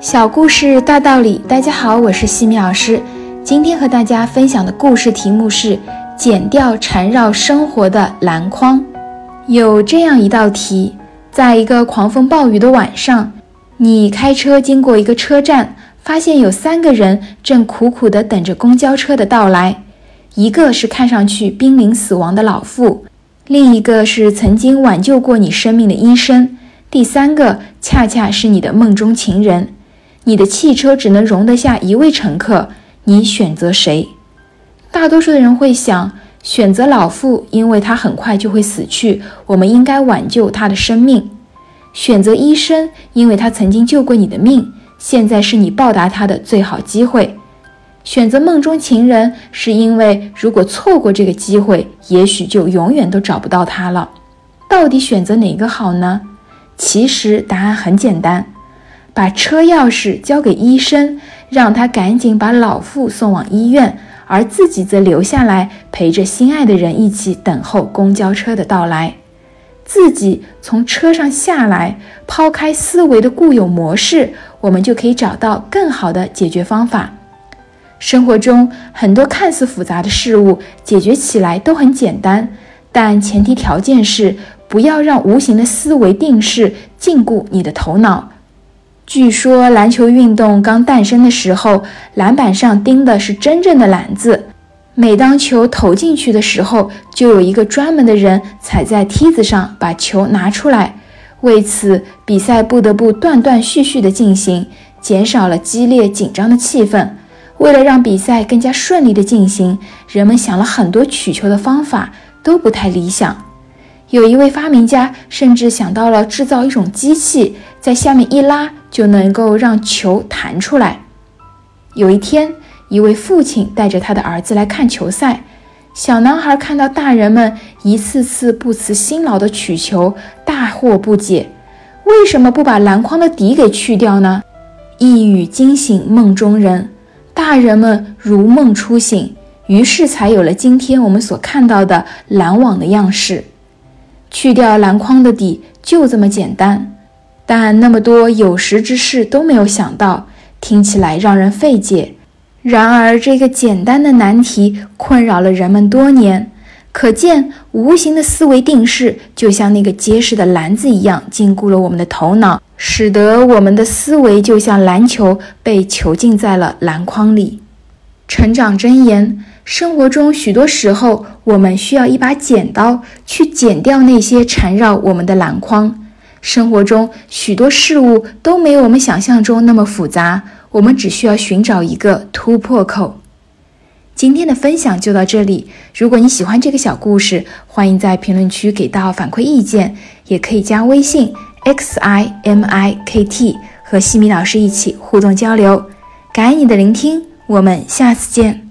小故事大道理，大家好，我是西米老师。今天和大家分享的故事题目是“剪掉缠绕生活的篮筐”。有这样一道题：在一个狂风暴雨的晚上，你开车经过一个车站，发现有三个人正苦苦地等着公交车的到来。一个是看上去濒临死亡的老妇，另一个是曾经挽救过你生命的医生，第三个恰恰是你的梦中情人。你的汽车只能容得下一位乘客，你选择谁？大多数的人会想选择老妇，因为她很快就会死去，我们应该挽救她的生命；选择医生，因为他曾经救过你的命，现在是你报答他的最好机会；选择梦中情人，是因为如果错过这个机会，也许就永远都找不到他了。到底选择哪个好呢？其实答案很简单。把车钥匙交给医生，让他赶紧把老妇送往医院，而自己则留下来陪着心爱的人一起等候公交车的到来。自己从车上下来，抛开思维的固有模式，我们就可以找到更好的解决方法。生活中很多看似复杂的事物，解决起来都很简单，但前提条件是不要让无形的思维定式禁锢你的头脑。据说篮球运动刚诞生的时候，篮板上钉的是真正的篮子。每当球投进去的时候，就有一个专门的人踩在梯子上把球拿出来。为此，比赛不得不断断续续地进行，减少了激烈紧张的气氛。为了让比赛更加顺利地进行，人们想了很多取球的方法，都不太理想。有一位发明家甚至想到了制造一种机器，在下面一拉。就能够让球弹出来。有一天，一位父亲带着他的儿子来看球赛。小男孩看到大人们一次次不辞辛劳的取球，大惑不解：为什么不把篮筐的底给去掉呢？一语惊醒梦中人，大人们如梦初醒，于是才有了今天我们所看到的篮网的样式。去掉篮筐的底，就这么简单。但那么多有识之士都没有想到，听起来让人费解。然而，这个简单的难题困扰了人们多年，可见无形的思维定式就像那个结实的篮子一样，禁锢了我们的头脑，使得我们的思维就像篮球被囚禁在了篮筐里。成长箴言：生活中许多时候，我们需要一把剪刀去剪掉那些缠绕我们的篮筐。生活中许多事物都没有我们想象中那么复杂，我们只需要寻找一个突破口。今天的分享就到这里。如果你喜欢这个小故事，欢迎在评论区给到反馈意见，也可以加微信 x i m i k t 和西米老师一起互动交流。感恩你的聆听，我们下次见。